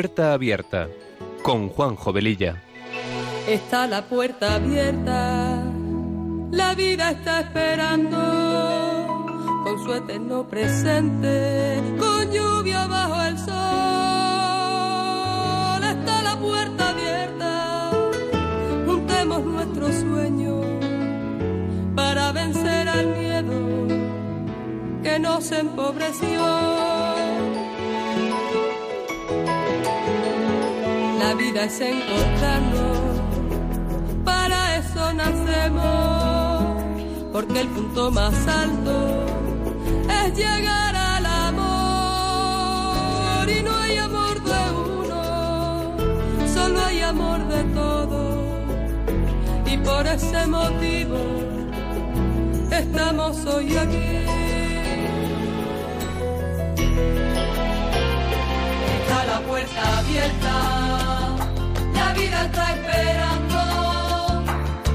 puerta abierta con Juan Jovelilla. Está la puerta abierta, la vida está esperando con su eterno presente, con lluvia bajo el sol. Está la puerta abierta, juntemos nuestro sueño para vencer al miedo que nos empobreció. Es encontrarnos, para eso nacemos, porque el punto más alto es llegar al amor. Y no hay amor de uno, solo hay amor de todos. Y por ese motivo estamos hoy aquí. Está la puerta abierta vida está esperando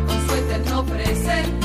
con su eterno presente.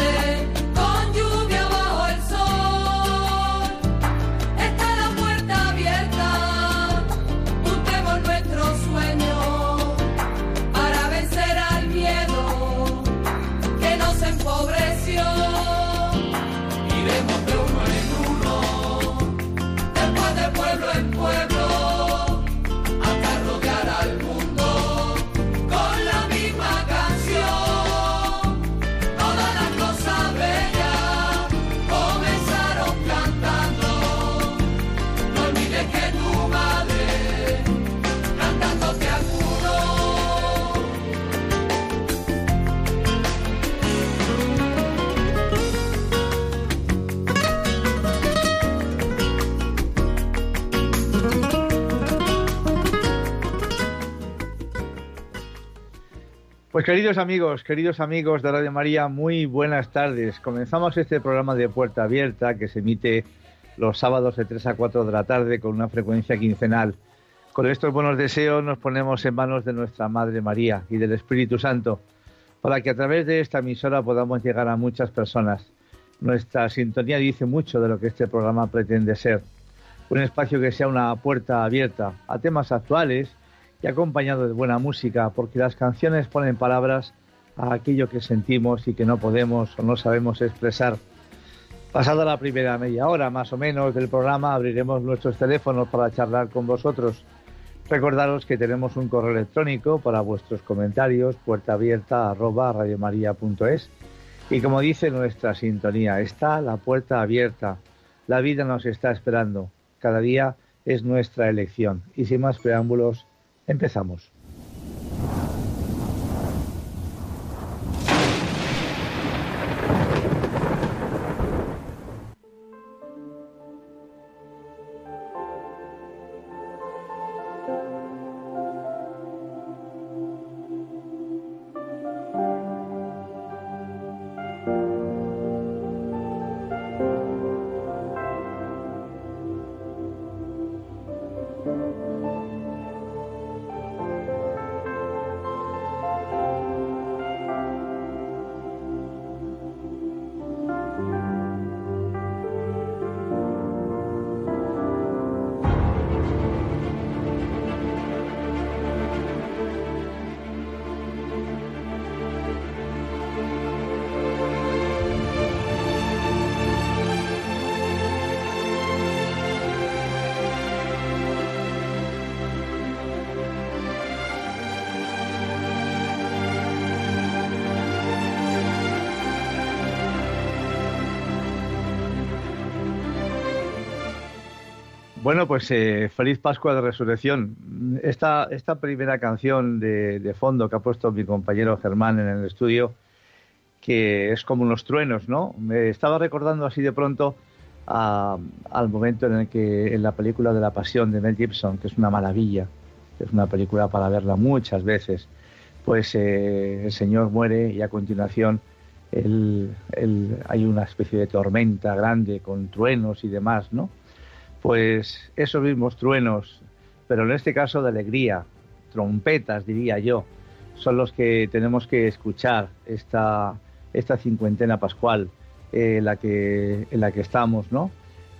Pues queridos amigos, queridos amigos de Radio María, muy buenas tardes. Comenzamos este programa de Puerta Abierta que se emite los sábados de 3 a 4 de la tarde con una frecuencia quincenal. Con estos buenos deseos nos ponemos en manos de nuestra Madre María y del Espíritu Santo para que a través de esta emisora podamos llegar a muchas personas. Nuestra sintonía dice mucho de lo que este programa pretende ser. Un espacio que sea una puerta abierta a temas actuales y acompañado de buena música, porque las canciones ponen palabras a aquello que sentimos y que no podemos o no sabemos expresar. Pasada la primera media hora más o menos del programa, abriremos nuestros teléfonos para charlar con vosotros. Recordaros que tenemos un correo electrónico para vuestros comentarios, puerta abierta arroba. Y como dice nuestra sintonía, está la puerta abierta. La vida nos está esperando. Cada día es nuestra elección. Y sin más preámbulos, Empezamos. Bueno, pues eh, feliz Pascua de Resurrección. Esta, esta primera canción de, fondo que ha puesto mi compañero Germán en el estudio, que es como unos truenos, ¿no? Me estaba recordando así de pronto al momento en el que en la película de la Pasión de Mel Gibson, que es una maravilla, es una película para verla muchas veces, pues eh, el Señor muere y a continuación hay una especie de tormenta grande con truenos y demás, ¿no? Pues esos mismos truenos, pero en este caso de alegría, trompetas diría yo, son los que tenemos que escuchar esta, esta cincuentena pascual eh, en, la que, en la que estamos, ¿no?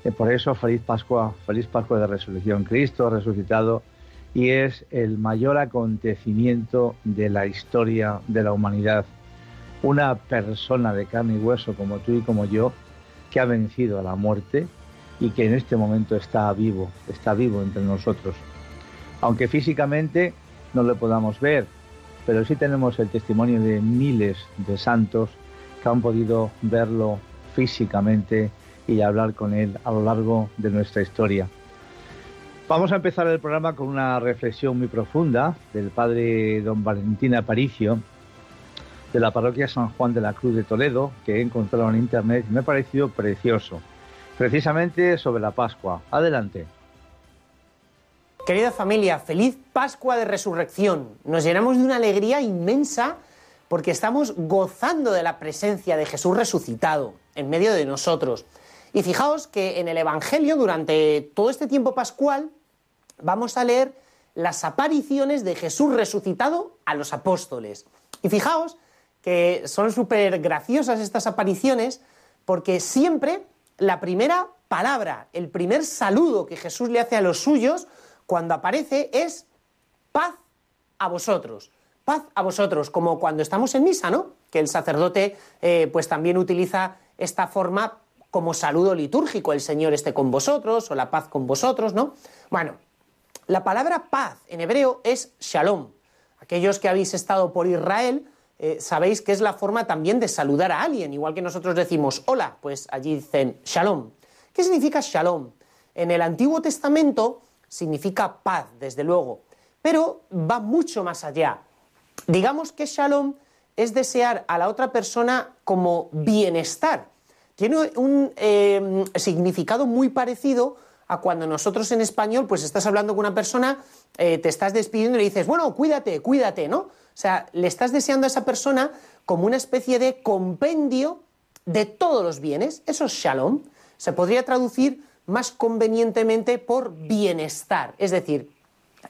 Eh, por eso, feliz Pascua, feliz Pascua de Resurrección. Cristo resucitado y es el mayor acontecimiento de la historia de la humanidad. Una persona de carne y hueso como tú y como yo, que ha vencido a la muerte y que en este momento está vivo, está vivo entre nosotros. Aunque físicamente no lo podamos ver, pero sí tenemos el testimonio de miles de santos que han podido verlo físicamente y hablar con él a lo largo de nuestra historia. Vamos a empezar el programa con una reflexión muy profunda del padre don Valentín Aparicio de la parroquia San Juan de la Cruz de Toledo, que he encontrado en internet y me ha parecido precioso, precisamente sobre la Pascua. Adelante. Querida familia, feliz Pascua de Resurrección. Nos llenamos de una alegría inmensa porque estamos gozando de la presencia de Jesús resucitado en medio de nosotros. Y fijaos que en el Evangelio, durante todo este tiempo pascual, vamos a leer las apariciones de Jesús resucitado a los apóstoles. Y fijaos que son súper graciosas estas apariciones porque siempre la primera palabra, el primer saludo que Jesús le hace a los suyos cuando aparece es paz a vosotros. Paz a vosotros, como cuando estamos en misa, ¿no? Que el sacerdote eh, pues también utiliza esta forma como saludo litúrgico, el Señor esté con vosotros o la paz con vosotros, ¿no? Bueno, la palabra paz en hebreo es shalom. Aquellos que habéis estado por Israel eh, sabéis que es la forma también de saludar a alguien, igual que nosotros decimos hola, pues allí dicen shalom. ¿Qué significa shalom? En el Antiguo Testamento significa paz, desde luego, pero va mucho más allá. Digamos que shalom es desear a la otra persona como bienestar. Tiene un eh, significado muy parecido a cuando nosotros en español, pues estás hablando con una persona, eh, te estás despidiendo y dices, bueno, cuídate, cuídate, ¿no? O sea, le estás deseando a esa persona como una especie de compendio de todos los bienes. Eso es shalom. Se podría traducir más convenientemente por bienestar, es decir,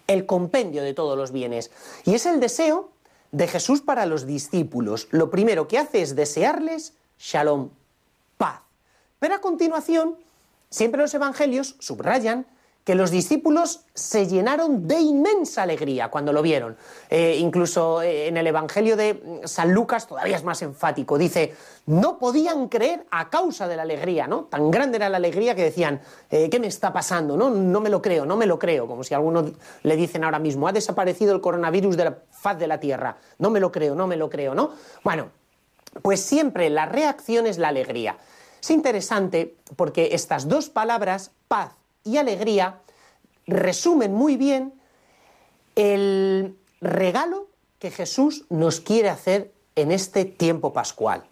el compendio de todos los bienes. Y es el deseo de Jesús para los discípulos. Lo primero que hace es desearles shalom, paz. Pero a continuación Siempre los evangelios subrayan que los discípulos se llenaron de inmensa alegría cuando lo vieron. Eh, incluso eh, en el Evangelio de San Lucas todavía es más enfático. Dice, no podían creer a causa de la alegría, ¿no? Tan grande era la alegría que decían, eh, ¿qué me está pasando? No, no me lo creo, no me lo creo. Como si algunos le dicen ahora mismo, ha desaparecido el coronavirus de la faz de la tierra. No me lo creo, no me lo creo, ¿no? Bueno, pues siempre la reacción es la alegría. Es interesante porque estas dos palabras, paz y alegría, resumen muy bien el regalo que Jesús nos quiere hacer en este tiempo pascual.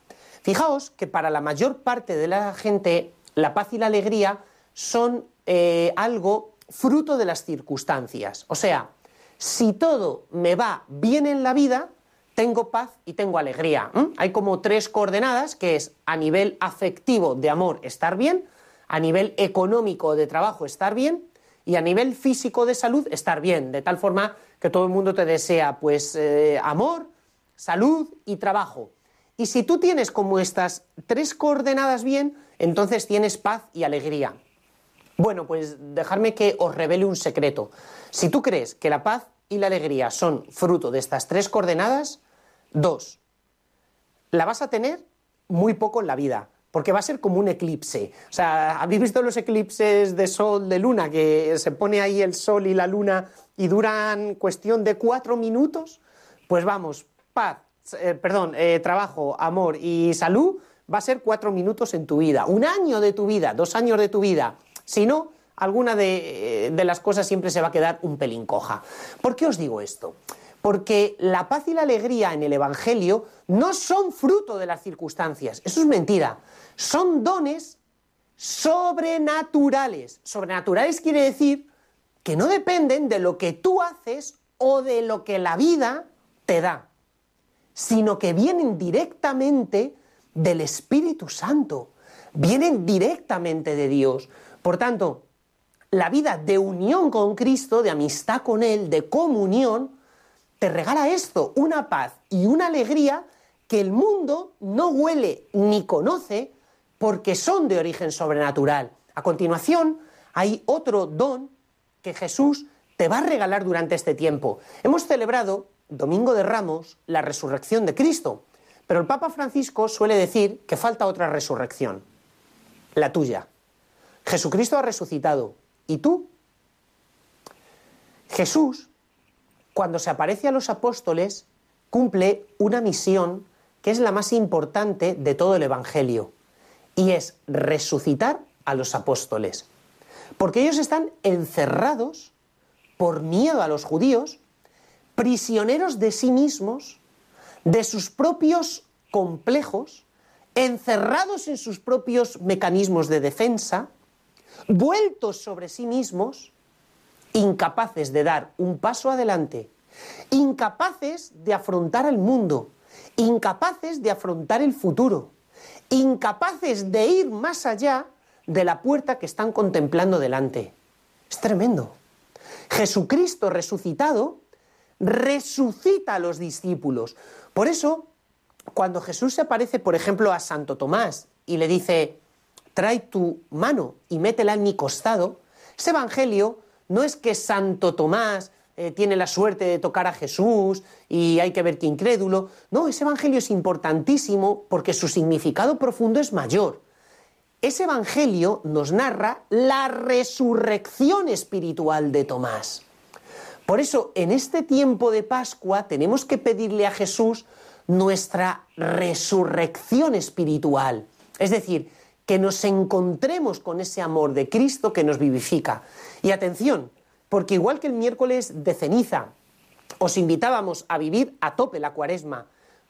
Fijaos que para la mayor parte de la gente la paz y la alegría son eh, algo fruto de las circunstancias. O sea, si todo me va bien en la vida, tengo paz y tengo alegría. Hay como tres coordenadas, que es a nivel afectivo de amor estar bien, a nivel económico de trabajo estar bien y a nivel físico de salud estar bien, de tal forma que todo el mundo te desea pues eh, amor, salud y trabajo. Y si tú tienes como estas tres coordenadas bien, entonces tienes paz y alegría. Bueno, pues dejarme que os revele un secreto. Si tú crees que la paz y la alegría son fruto de estas tres coordenadas, Dos, la vas a tener muy poco en la vida, porque va a ser como un eclipse. O sea, ¿habéis visto los eclipses de sol, de luna, que se pone ahí el sol y la luna y duran cuestión de cuatro minutos? Pues vamos, paz, eh, perdón, eh, trabajo, amor y salud va a ser cuatro minutos en tu vida, un año de tu vida, dos años de tu vida. Si no, alguna de, eh, de las cosas siempre se va a quedar un pelín coja. ¿Por qué os digo esto? porque la paz y la alegría en el Evangelio no son fruto de las circunstancias, eso es mentira, son dones sobrenaturales. Sobrenaturales quiere decir que no dependen de lo que tú haces o de lo que la vida te da, sino que vienen directamente del Espíritu Santo, vienen directamente de Dios. Por tanto, la vida de unión con Cristo, de amistad con Él, de comunión, te regala esto, una paz y una alegría que el mundo no huele ni conoce porque son de origen sobrenatural. A continuación, hay otro don que Jesús te va a regalar durante este tiempo. Hemos celebrado, Domingo de Ramos, la resurrección de Cristo, pero el Papa Francisco suele decir que falta otra resurrección, la tuya. Jesucristo ha resucitado. ¿Y tú? Jesús, cuando se aparece a los apóstoles, cumple una misión que es la más importante de todo el Evangelio, y es resucitar a los apóstoles. Porque ellos están encerrados por miedo a los judíos, prisioneros de sí mismos, de sus propios complejos, encerrados en sus propios mecanismos de defensa, vueltos sobre sí mismos, incapaces de dar un paso adelante, incapaces de afrontar el mundo, incapaces de afrontar el futuro, incapaces de ir más allá de la puerta que están contemplando delante. Es tremendo. Jesucristo resucitado resucita a los discípulos. Por eso, cuando Jesús se aparece, por ejemplo, a Santo Tomás y le dice, trae tu mano y métela en mi costado, ese Evangelio no es que Santo Tomás eh, tiene la suerte de tocar a Jesús y hay que ver qué incrédulo. No, ese Evangelio es importantísimo porque su significado profundo es mayor. Ese Evangelio nos narra la resurrección espiritual de Tomás. Por eso, en este tiempo de Pascua tenemos que pedirle a Jesús nuestra resurrección espiritual. Es decir, que nos encontremos con ese amor de Cristo que nos vivifica. Y atención, porque igual que el miércoles de ceniza os invitábamos a vivir a tope la cuaresma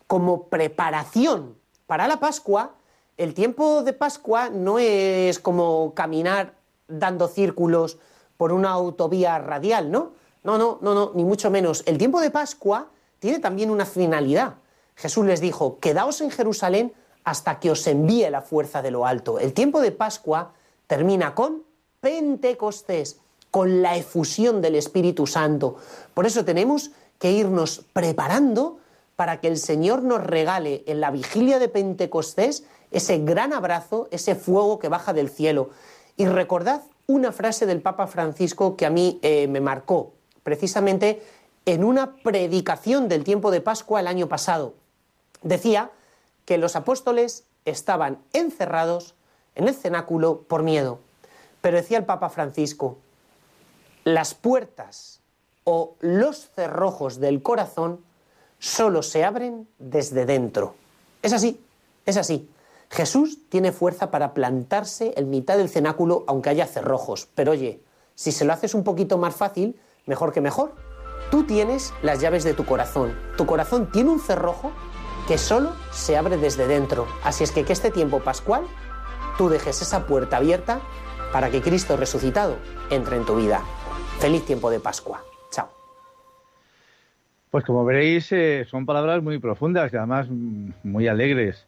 como preparación para la Pascua, el tiempo de Pascua no es como caminar dando círculos por una autovía radial, ¿no? No, no, no, no, ni mucho menos. El tiempo de Pascua tiene también una finalidad. Jesús les dijo, quedaos en Jerusalén hasta que os envíe la fuerza de lo alto. El tiempo de Pascua termina con Pentecostés, con la efusión del Espíritu Santo. Por eso tenemos que irnos preparando para que el Señor nos regale en la vigilia de Pentecostés ese gran abrazo, ese fuego que baja del cielo. Y recordad una frase del Papa Francisco que a mí eh, me marcó, precisamente en una predicación del tiempo de Pascua el año pasado. Decía que los apóstoles estaban encerrados en el cenáculo por miedo. Pero decía el Papa Francisco, las puertas o los cerrojos del corazón solo se abren desde dentro. Es así, es así. Jesús tiene fuerza para plantarse en mitad del cenáculo aunque haya cerrojos. Pero oye, si se lo haces un poquito más fácil, mejor que mejor. Tú tienes las llaves de tu corazón. Tu corazón tiene un cerrojo que solo se abre desde dentro. Así es que que este tiempo pascual tú dejes esa puerta abierta para que Cristo resucitado entre en tu vida. Feliz tiempo de Pascua. Chao. Pues como veréis, eh, son palabras muy profundas y además muy alegres.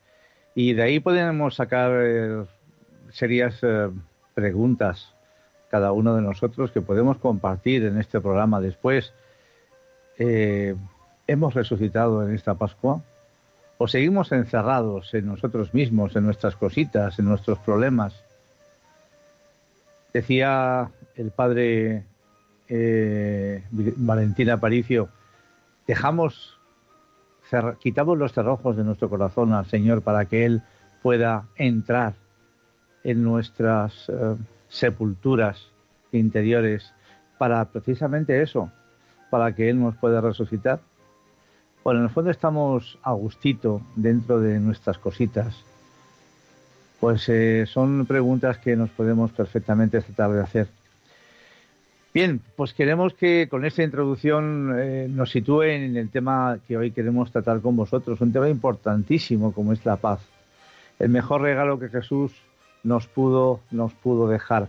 Y de ahí podemos sacar eh, serias eh, preguntas cada uno de nosotros que podemos compartir en este programa después. ¿Hemos resucitado en esta Pascua? ¿O seguimos encerrados en nosotros mismos, en nuestras cositas, en nuestros problemas? Decía el padre Valentín Aparicio, dejamos quitamos los cerrojos de nuestro corazón al Señor para que Él pueda entrar en nuestras eh, sepulturas interiores para precisamente eso, para que Él nos pueda resucitar. Bueno, en el fondo estamos a gustito dentro de nuestras cositas. Pues eh, son preguntas que nos podemos perfectamente tratar de hacer. Bien, pues queremos que con esta introducción eh, nos sitúen en el tema que hoy queremos tratar con vosotros, un tema importantísimo como es la paz. El mejor regalo que Jesús nos pudo, nos pudo dejar.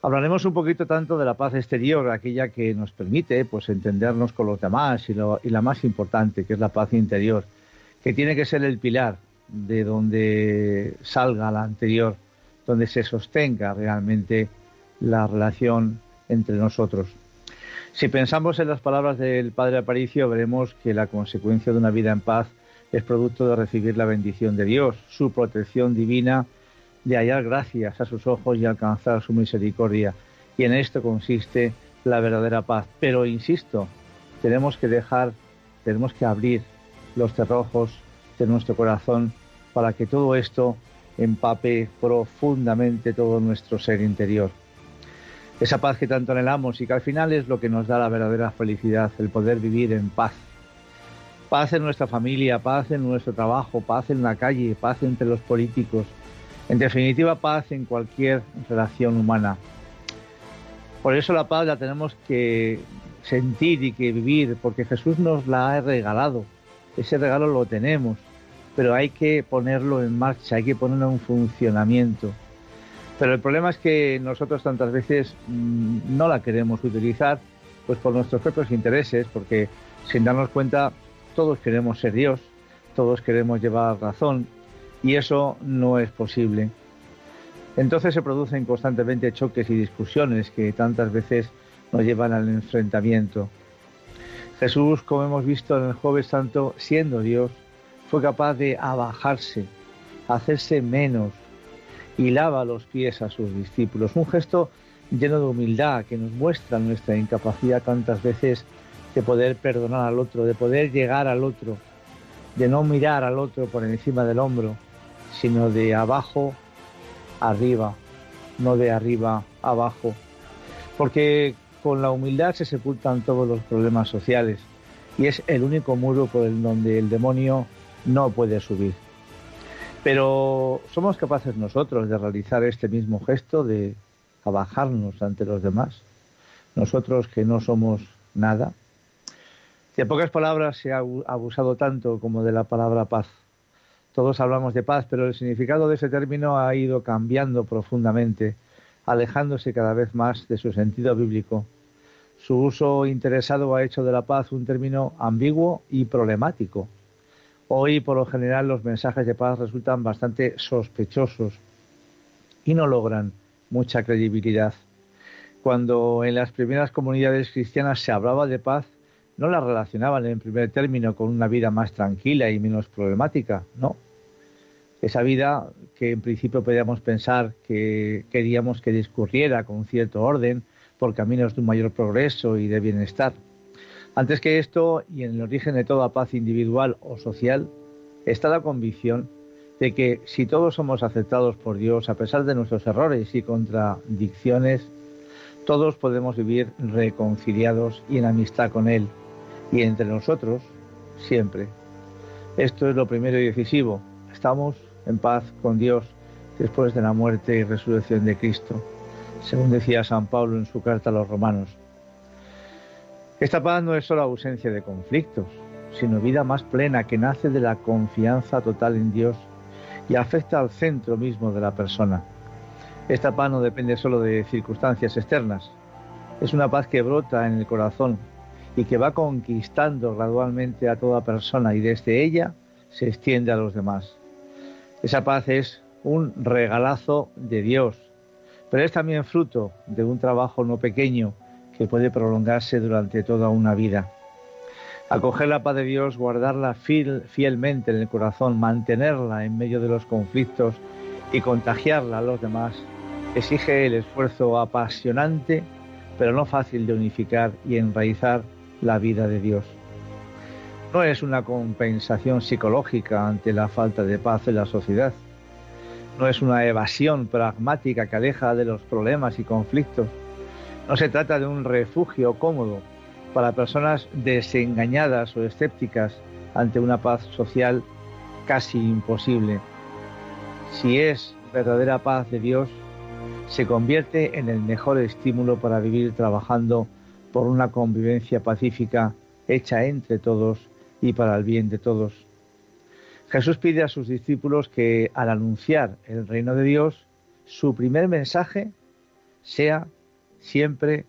Hablaremos un poquito tanto de la paz exterior, aquella que nos permite pues entendernos con los demás y, y la más importante, que es la paz interior, que tiene que ser el pilar de donde salga la anterior, donde se sostenga realmente la relación entre nosotros. Si pensamos en las palabras del Padre Aparicio, veremos que la consecuencia de una vida en paz es producto de recibir la bendición de Dios, su protección divina, de hallar gracias a sus ojos y alcanzar su misericordia. Y en esto consiste la verdadera paz. Pero insisto, tenemos que dejar, tenemos que abrir los cerrojos de nuestro corazón para que todo esto empape profundamente todo nuestro ser interior. Esa paz que tanto anhelamos y que al final es lo que nos da la verdadera felicidad, el poder vivir en paz. Paz en nuestra familia, paz en nuestro trabajo, paz en la calle, paz entre los políticos, en definitiva paz en cualquier relación humana. Por eso la paz la tenemos que sentir y que vivir, porque Jesús nos la ha regalado. Ese regalo lo tenemos, pero hay que ponerlo en marcha, hay que ponerlo en funcionamiento. Pero el problema es que nosotros tantas veces mm, no la queremos utilizar, pues por nuestros propios intereses, porque sin darnos cuenta todos queremos ser Dios, todos queremos llevar razón, y eso no es posible. Entonces se producen constantemente choques y discusiones que tantas veces nos llevan al enfrentamiento. Jesús, como hemos visto en el jueves santo, siendo Dios, fue capaz de abajarse, hacerse menos y lava los pies a sus discípulos. Un gesto lleno de humildad que nos muestra nuestra incapacidad tantas veces de poder perdonar al otro, de poder llegar al otro, de no mirar al otro por encima del hombro, sino de abajo arriba, no de arriba abajo. Porque con la humildad se sepultan todos los problemas sociales y es el único muro por el donde el demonio no puede subir. Pero somos capaces nosotros de realizar este mismo gesto de abajarnos ante los demás, nosotros que no somos nada. De pocas palabras se ha abusado tanto como de la palabra paz. Todos hablamos de paz, pero el significado de ese término ha ido cambiando profundamente, alejándose cada vez más de su sentido bíblico. Su uso interesado ha hecho de la paz un término ambiguo y problemático. Hoy, por lo general, los mensajes de paz resultan bastante sospechosos y no logran mucha credibilidad. Cuando en las primeras comunidades cristianas se hablaba de paz, no la relacionaban en primer término con una vida más tranquila y menos problemática, no. Esa vida que en principio podíamos pensar que queríamos que discurriera con cierto orden por caminos de un mayor progreso y de bienestar. Antes que esto, y en el origen de toda paz individual o social, está la convicción de que si todos somos aceptados por Dios a pesar de nuestros errores y contradicciones, todos podemos vivir reconciliados y en amistad con Él y entre nosotros siempre. Esto es lo primero y decisivo. Estamos en paz con Dios después de la muerte y resurrección de Cristo, según decía San Pablo en su carta a los romanos. Esta paz no es solo ausencia de conflictos, sino vida más plena que nace de la confianza total en Dios y afecta al centro mismo de la persona. Esta paz no depende solo de circunstancias externas, es una paz que brota en el corazón y que va conquistando gradualmente a toda persona y desde ella se extiende a los demás. Esa paz es un regalazo de Dios, pero es también fruto de un trabajo no pequeño que puede prolongarse durante toda una vida. Acoger la paz de Dios, guardarla fielmente en el corazón, mantenerla en medio de los conflictos y contagiarla a los demás, exige el esfuerzo apasionante, pero no fácil de unificar y enraizar la vida de Dios. No es una compensación psicológica ante la falta de paz en la sociedad. No es una evasión pragmática que aleja de los problemas y conflictos. No se trata de un refugio cómodo para personas desengañadas o escépticas ante una paz social casi imposible. Si es verdadera paz de Dios, se convierte en el mejor estímulo para vivir trabajando por una convivencia pacífica hecha entre todos y para el bien de todos. Jesús pide a sus discípulos que al anunciar el reino de Dios, su primer mensaje sea siempre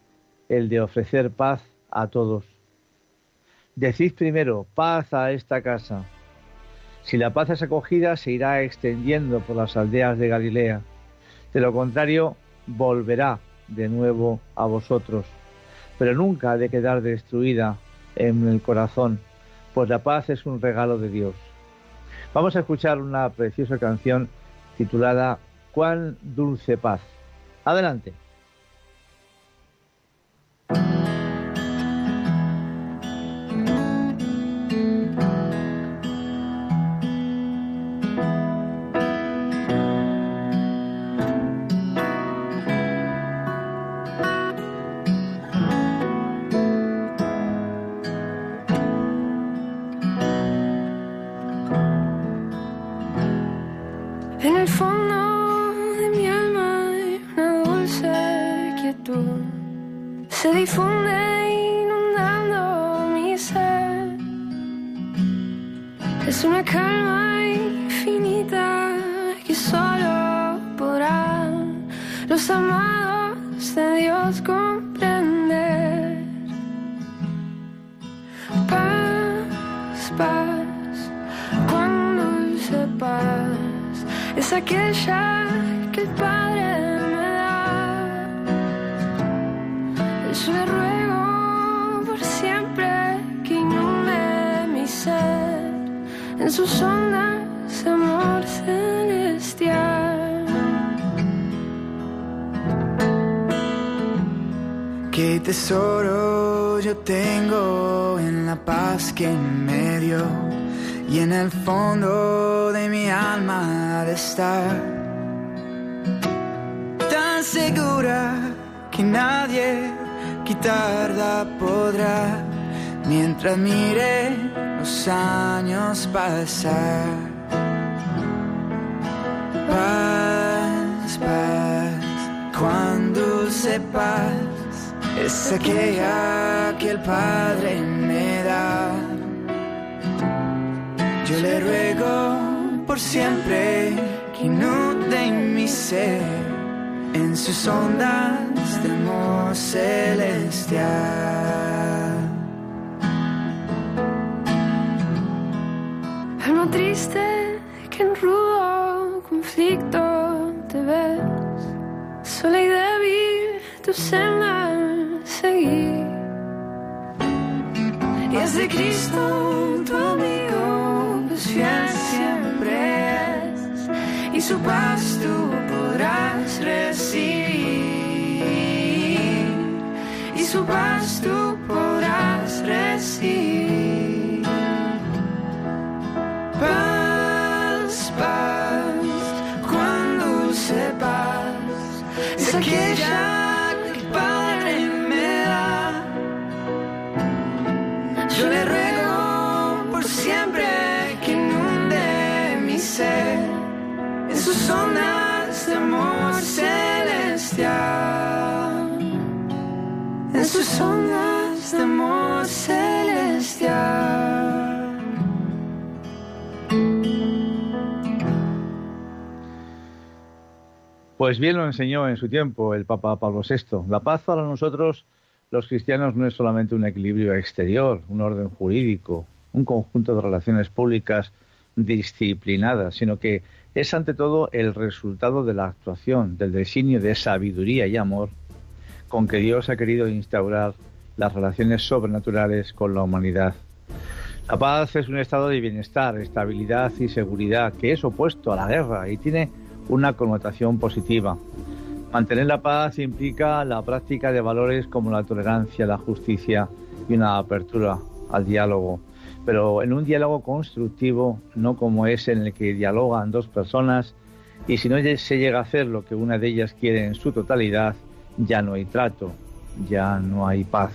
el de ofrecer paz a todos. Decid primero paz a esta casa. Si la paz es acogida, se irá extendiendo por las aldeas de Galilea. De lo contrario, volverá de nuevo a vosotros pero nunca ha de quedar destruida en el corazón, pues la paz es un regalo de Dios. Vamos a escuchar una preciosa canción titulada Cuán dulce paz. Adelante. El fondo de mi alma de estar tan segura que nadie quitarla podrá mientras mire los años pasar. Paz, paz, cuando sepas es aquella que el Padre le ruego por siempre que inunde mi ser en sus ondas de amor celestial. Alma triste que en rudo conflicto te ves, sola y débil tu senda seguir. Y es de Cristo su paz tú podrás recibir, y su paz tú podrás recibir. Paz, paz, cuando sepas, es aquella ondas de amor celestial. En sus ondas de amor celestial. Pues bien lo enseñó en su tiempo el Papa Pablo VI. La paz para nosotros, los cristianos, no es solamente un equilibrio exterior, un orden jurídico, un conjunto de relaciones públicas disciplinadas, sino que es ante todo el resultado de la actuación, del designio de sabiduría y amor con que Dios ha querido instaurar las relaciones sobrenaturales con la humanidad. La paz es un estado de bienestar, estabilidad y seguridad que es opuesto a la guerra y tiene una connotación positiva. Mantener la paz implica la práctica de valores como la tolerancia, la justicia y una apertura al diálogo, pero en un diálogo constructivo, no como ese en el que dialogan dos personas y si no se llega a hacer lo que una de ellas quiere en su totalidad, ya no hay trato, ya no hay paz.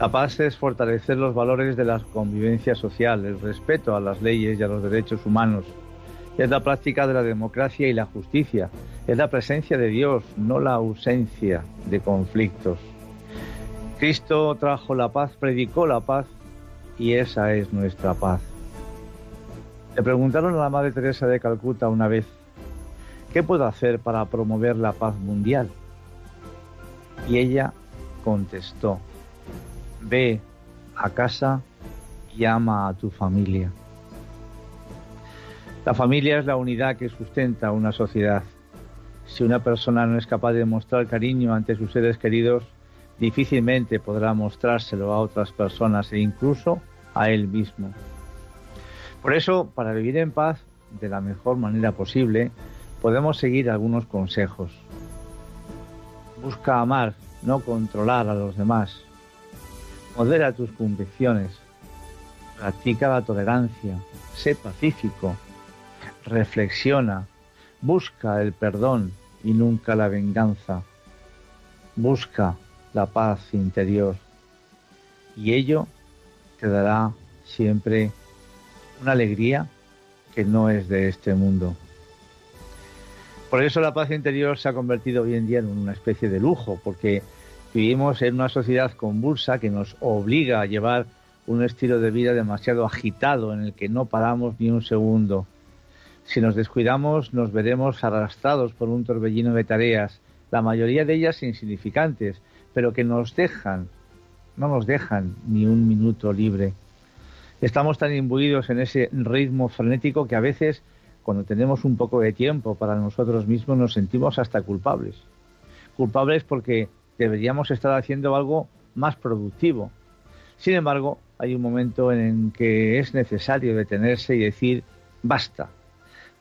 La paz es fortalecer los valores de la convivencia social, el respeto a las leyes y a los derechos humanos. Es la práctica de la democracia y la justicia. Es la presencia de Dios, no la ausencia de conflictos. Cristo trajo la paz, predicó la paz y esa es nuestra paz. Le preguntaron a la Madre Teresa de Calcuta una vez, ¿qué puedo hacer para promover la paz mundial? Y ella contestó, ve a casa y ama a tu familia. La familia es la unidad que sustenta una sociedad. Si una persona no es capaz de mostrar cariño ante sus seres queridos, difícilmente podrá mostrárselo a otras personas e incluso a él mismo. Por eso, para vivir en paz de la mejor manera posible, podemos seguir algunos consejos. Busca amar, no controlar a los demás. Modera tus convicciones. Practica la tolerancia. Sé pacífico. Reflexiona. Busca el perdón y nunca la venganza. Busca la paz interior. Y ello te dará siempre una alegría que no es de este mundo. Por eso la paz interior se ha convertido hoy en día en una especie de lujo, porque vivimos en una sociedad convulsa que nos obliga a llevar un estilo de vida demasiado agitado en el que no paramos ni un segundo. Si nos descuidamos nos veremos arrastrados por un torbellino de tareas, la mayoría de ellas insignificantes, pero que nos dejan, no nos dejan ni un minuto libre. Estamos tan imbuidos en ese ritmo frenético que a veces, cuando tenemos un poco de tiempo para nosotros mismos, nos sentimos hasta culpables. Culpables porque deberíamos estar haciendo algo más productivo. Sin embargo, hay un momento en que es necesario detenerse y decir basta.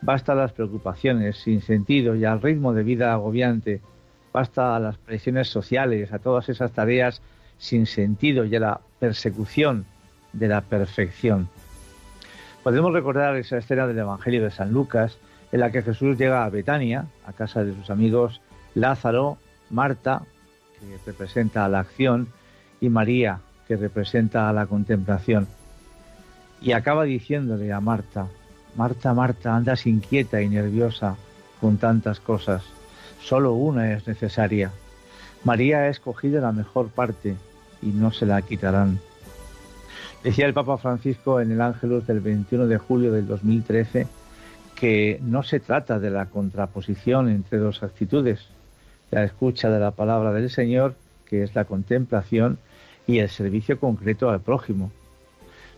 Basta las preocupaciones sin sentido y al ritmo de vida agobiante. Basta a las presiones sociales, a todas esas tareas sin sentido y a la persecución de la perfección. Podemos recordar esa escena del Evangelio de San Lucas en la que Jesús llega a Betania, a casa de sus amigos Lázaro, Marta, que representa a la acción, y María, que representa a la contemplación. Y acaba diciéndole a Marta, Marta, Marta, andas inquieta y nerviosa con tantas cosas. Solo una es necesaria. María ha escogido la mejor parte y no se la quitarán. Decía el Papa Francisco en el Ángelus del 21 de julio del 2013 que no se trata de la contraposición entre dos actitudes, la escucha de la palabra del Señor, que es la contemplación, y el servicio concreto al prójimo.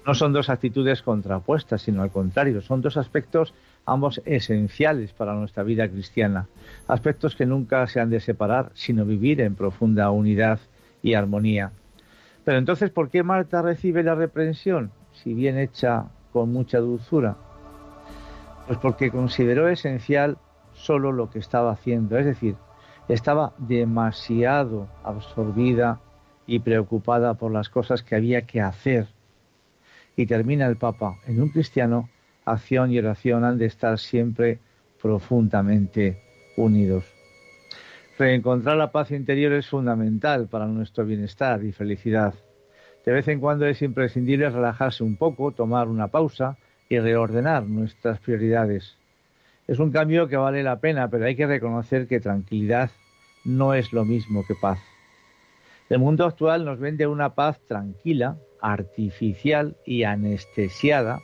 No son dos actitudes contrapuestas, sino al contrario, son dos aspectos ambos esenciales para nuestra vida cristiana, aspectos que nunca se han de separar, sino vivir en profunda unidad y armonía. Pero entonces, ¿por qué Marta recibe la reprensión, si bien hecha con mucha dulzura? Pues porque consideró esencial solo lo que estaba haciendo, es decir, estaba demasiado absorbida y preocupada por las cosas que había que hacer. Y termina el Papa, en un cristiano, acción y oración han de estar siempre profundamente unidos. Reencontrar la paz interior es fundamental para nuestro bienestar y felicidad. De vez en cuando es imprescindible relajarse un poco, tomar una pausa y reordenar nuestras prioridades. Es un cambio que vale la pena, pero hay que reconocer que tranquilidad no es lo mismo que paz. El mundo actual nos vende una paz tranquila, artificial y anestesiada,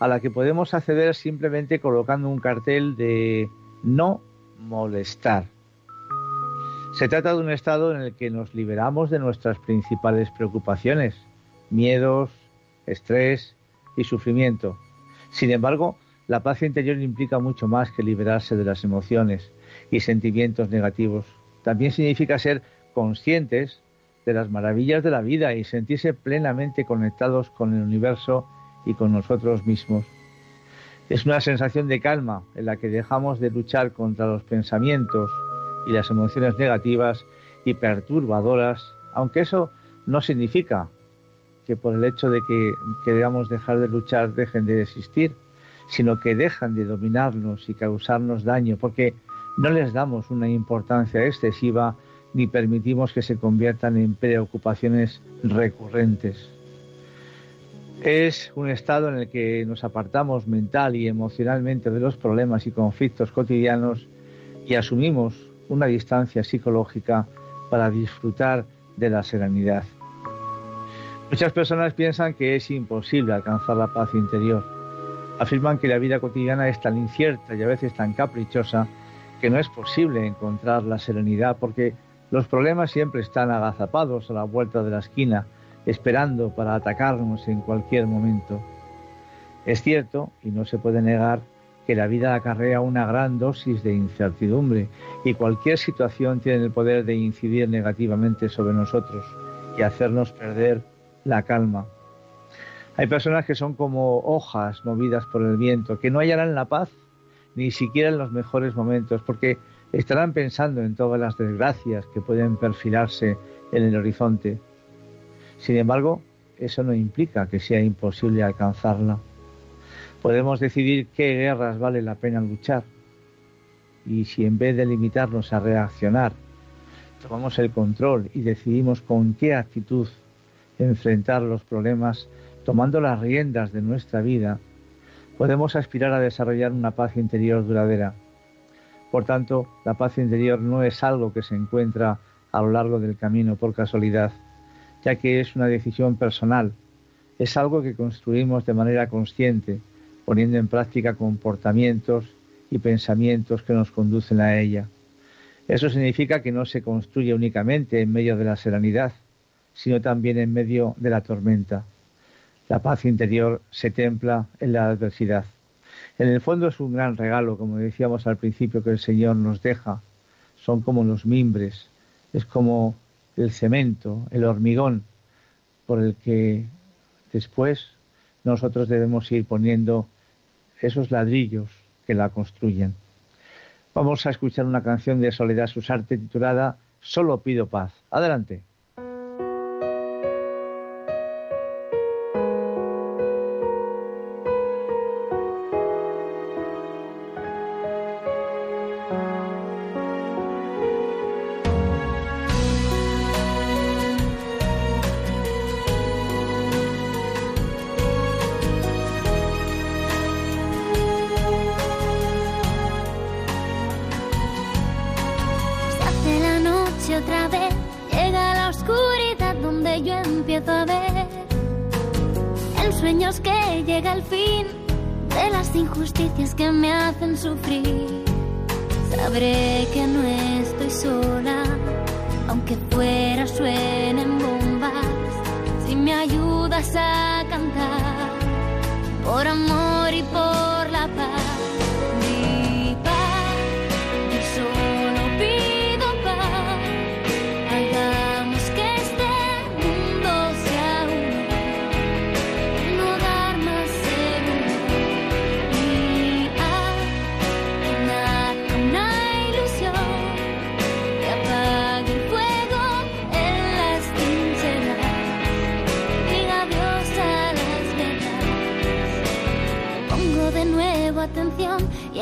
a la que podemos acceder simplemente colocando un cartel de no molestar. Se trata de un estado en el que nos liberamos de nuestras principales preocupaciones, miedos, estrés y sufrimiento. Sin embargo, la paz interior implica mucho más que liberarse de las emociones y sentimientos negativos. También significa ser conscientes de las maravillas de la vida y sentirse plenamente conectados con el universo y con nosotros mismos. Es una sensación de calma en la que dejamos de luchar contra los pensamientos y las emociones negativas y perturbadoras, aunque eso no significa que por el hecho de que queramos dejar de luchar dejen de existir, sino que dejan de dominarnos y causarnos daño, porque no les damos una importancia excesiva ni permitimos que se conviertan en preocupaciones recurrentes. Es un estado en el que nos apartamos mental y emocionalmente de los problemas y conflictos cotidianos y asumimos una distancia psicológica para disfrutar de la serenidad. Muchas personas piensan que es imposible alcanzar la paz interior. Afirman que la vida cotidiana es tan incierta y a veces tan caprichosa que no es posible encontrar la serenidad porque los problemas siempre están agazapados a la vuelta de la esquina, esperando para atacarnos en cualquier momento. Es cierto, y no se puede negar, que la vida acarrea una gran dosis de incertidumbre y cualquier situación tiene el poder de incidir negativamente sobre nosotros y hacernos perder la calma. Hay personas que son como hojas movidas por el viento, que no hallarán la paz ni siquiera en los mejores momentos, porque estarán pensando en todas las desgracias que pueden perfilarse en el horizonte. Sin embargo, eso no implica que sea imposible alcanzarla. Podemos decidir qué guerras vale la pena luchar. Y si en vez de limitarnos a reaccionar, tomamos el control y decidimos con qué actitud enfrentar los problemas, tomando las riendas de nuestra vida, podemos aspirar a desarrollar una paz interior duradera por tanto, la paz interior no es algo que se encuentra a lo largo del camino por casualidad, ya que es una decisión personal es algo que construimos de manera consciente, poniendo en práctica comportamientos y pensamientos que nos conducen a ella. Eso significa que no se construye únicamente en medio de la serenidad, sino también en medio de la tormenta. La paz interior se templa en la adversidad. En el fondo es un gran regalo, como decíamos al principio, que el Señor nos deja. Son como los mimbres, es como el cemento, el hormigón, por el que después nosotros debemos ir poniendo esos ladrillos que la construyen. Vamos a escuchar una canción de Soledad Susarte titulada Solo pido paz. Adelante. llega el fin de las injusticias que me hacen sufrir. Sabré que no estoy sola, aunque fuera suenen bombas. Si me ayudas a cantar, por amor y por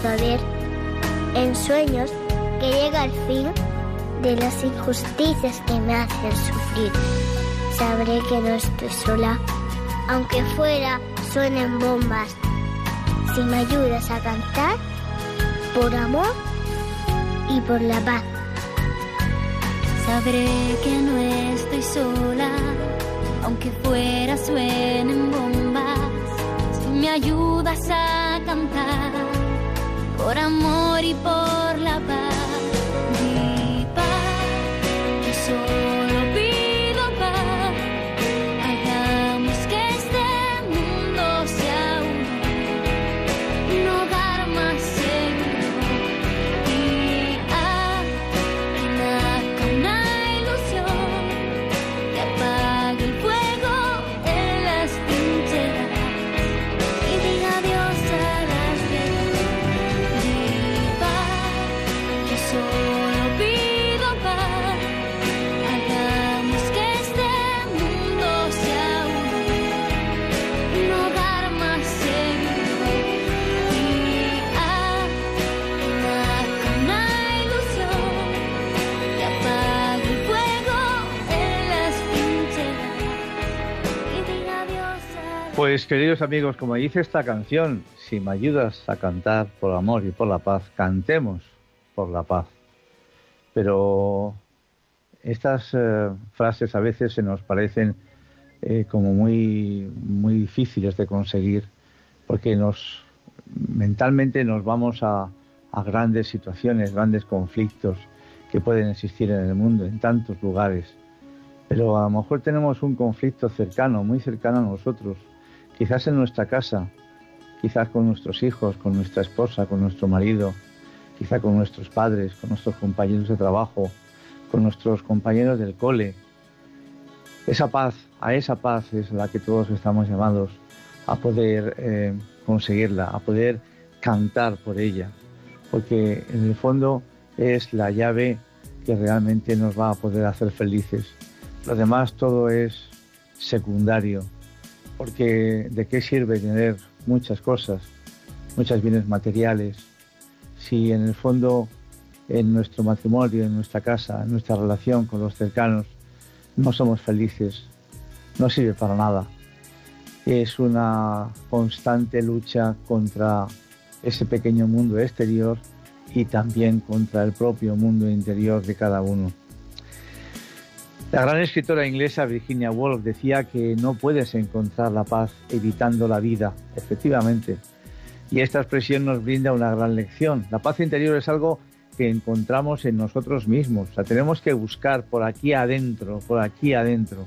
ver en sueños que llega el fin de las injusticias que me hacen sufrir. Sabré que no estoy sola, aunque fuera suenen bombas. Si me ayudas a cantar, por amor y por la paz. Sabré que no estoy sola, aunque fuera suenen bombas me ayudas a cantar por la paz. Pues queridos amigos, como dice esta canción, si me ayudas a cantar por amor y por la paz, cantemos por la paz. Pero estas eh, frases a veces se nos parecen eh, como muy, muy difíciles de conseguir, porque nos mentalmente nos vamos a, a grandes situaciones, grandes conflictos que pueden existir en el mundo, en tantos lugares. Pero a lo mejor tenemos un conflicto cercano, muy cercano a nosotros, quizás en nuestra casa, quizás con nuestros hijos, con nuestra esposa, con nuestro marido, quizá con nuestros padres, con nuestros compañeros de trabajo, con nuestros compañeros del cole. Esa paz, a esa paz es la que todos estamos llamados a poder eh, conseguirla, a poder cantar por ella, porque en el fondo es la llave que realmente nos va a poder hacer felices. Lo demás todo es secundario, porque ¿de qué sirve tener muchas cosas, muchos bienes materiales, si en el fondo en nuestro matrimonio, en nuestra casa, en nuestra relación con los cercanos, no somos felices, no sirve para nada. Es una constante lucha contra ese pequeño mundo exterior y también contra el propio mundo interior de cada uno. La gran escritora inglesa Virginia Woolf decía que no puedes encontrar la paz evitando la vida, efectivamente. Y esta expresión nos brinda una gran lección. La paz interior es algo que encontramos en nosotros mismos. La tenemos que buscar por aquí adentro, por aquí adentro.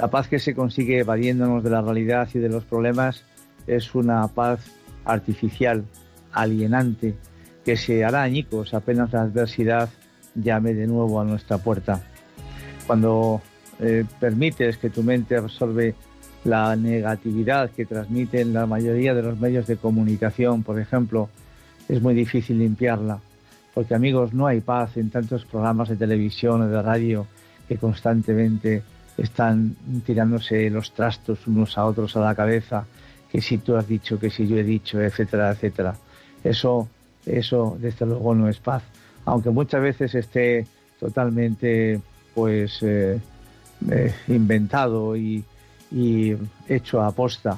La paz que se consigue evadiéndonos de la realidad y de los problemas es una paz artificial, alienante, que se hará añicos apenas la adversidad llame de nuevo a nuestra puerta. Cuando eh, permites que tu mente absorbe la negatividad que transmiten la mayoría de los medios de comunicación, por ejemplo, es muy difícil limpiarla. Porque amigos, no hay paz en tantos programas de televisión o de radio que constantemente están tirándose los trastos unos a otros a la cabeza, que si tú has dicho, que si yo he dicho, etcétera, etcétera. Eso, eso desde luego no es paz. Aunque muchas veces esté totalmente pues eh, eh, inventado y, hecho a posta.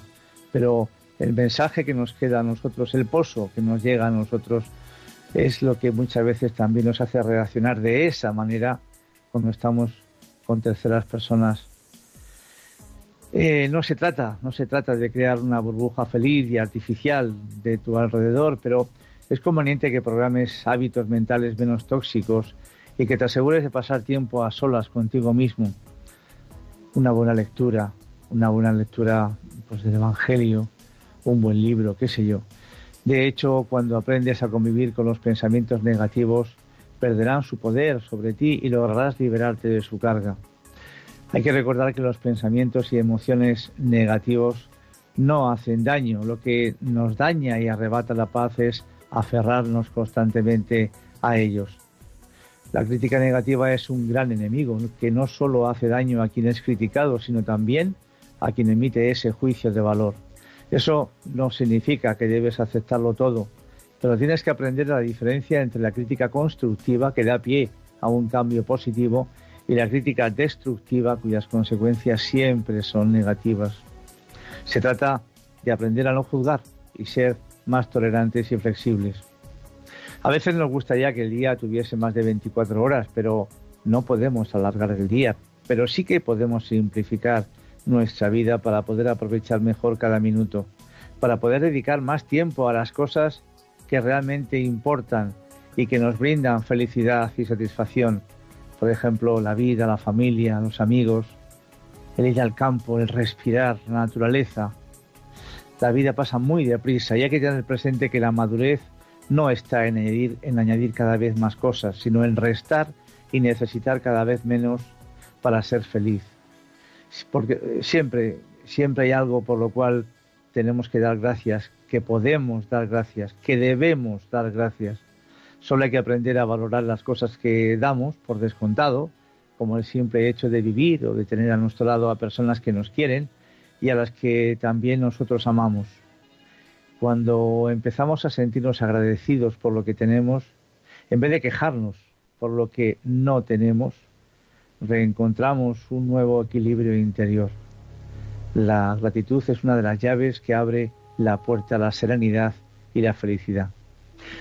Pero el mensaje que nos queda a nosotros, el pozo que nos llega a nosotros, es lo que muchas veces también nos hace reaccionar de esa manera cuando estamos con terceras personas. Eh, no se trata, no se trata de crear una burbuja feliz y artificial de tu alrededor, pero es conveniente que programes hábitos mentales menos tóxicos y que te asegures de pasar tiempo a solas contigo mismo. Una buena lectura, una buena lectura pues, del Evangelio, un buen libro, qué sé yo. De hecho, cuando aprendes a convivir con los pensamientos negativos, perderán su poder sobre ti y lograrás liberarte de su carga. Hay que recordar que los pensamientos y emociones negativos no hacen daño. Lo que nos daña y arrebata la paz es aferrarnos constantemente a ellos. La crítica negativa es un gran enemigo que no solo hace daño a quien es criticado, sino también a quien emite ese juicio de valor. Eso no significa que debes aceptarlo todo, pero tienes que aprender la diferencia entre la crítica constructiva, que da pie a un cambio positivo, y la crítica destructiva, cuyas consecuencias siempre son negativas. Se trata de aprender a no juzgar y ser más tolerantes y flexibles. A veces nos gustaría que el día tuviese más de 24 horas, pero no podemos alargar el día, pero sí que podemos simplificar nuestra vida para poder aprovechar mejor cada minuto, para poder dedicar más tiempo a las cosas que realmente importan y que nos brindan felicidad y satisfacción. Por ejemplo, la vida, la familia, los amigos, el ir al campo, el respirar, la naturaleza. La vida pasa muy deprisa y hay que tener presente que la madurez no está en añadir, en añadir cada vez más cosas, sino en restar y necesitar cada vez menos para ser feliz. Porque siempre, siempre hay algo por lo cual tenemos que dar gracias, que podemos dar gracias, que debemos dar gracias. Solo hay que aprender a valorar las cosas que damos por descontado, como el simple hecho de vivir o de tener a nuestro lado a personas que nos quieren y a las que también nosotros amamos. Cuando empezamos a sentirnos agradecidos por lo que tenemos, en vez de quejarnos por lo que no tenemos, reencontramos un nuevo equilibrio interior. La gratitud es una de las llaves que abre la puerta a la serenidad y la felicidad.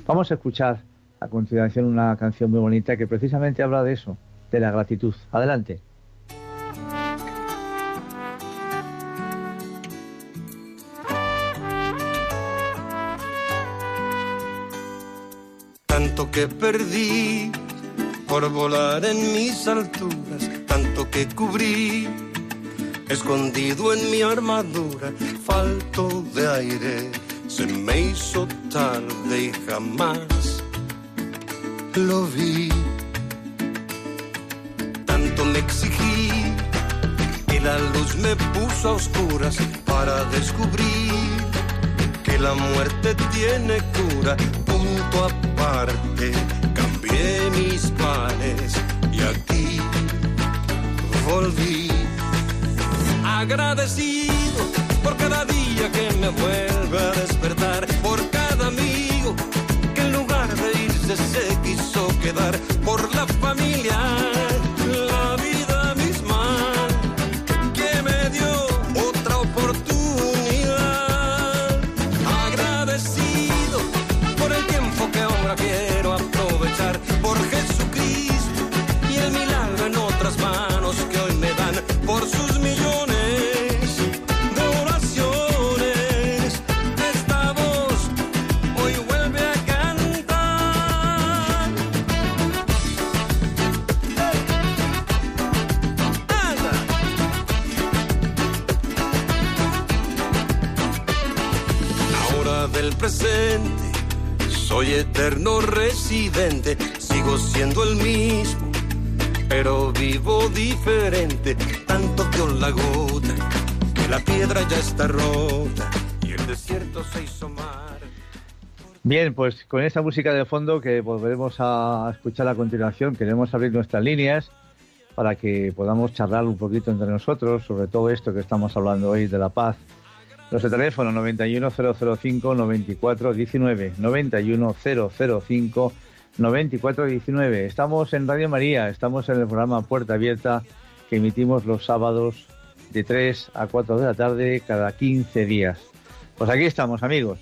Vamos a escuchar a continuación una canción muy bonita que precisamente habla de eso, de la gratitud. Adelante. Que perdí por volar en mis alturas, tanto que cubrí escondido en mi armadura, falto de aire, se me hizo tarde y jamás lo vi. Tanto me exigí y la luz me puso a oscuras para descubrir que la muerte tiene cura, aparte. Cambié mis planes y aquí volví. Agradecido por cada día que me vuelve a despertar, por cada amigo que en lugar de irse se quiso quedar, por la está rota y el desierto se hizo mar. Bien, pues con esta música de fondo que volveremos a escuchar a continuación, queremos abrir nuestras líneas para que podamos charlar un poquito entre nosotros sobre todo esto que estamos hablando hoy de la paz. Nuestro teléfono 91005-9419, 91005-9419. Estamos en Radio María, estamos en el programa Puerta Abierta que emitimos los sábados de 3 a 4 de la tarde cada 15 días. Pues aquí estamos, amigos.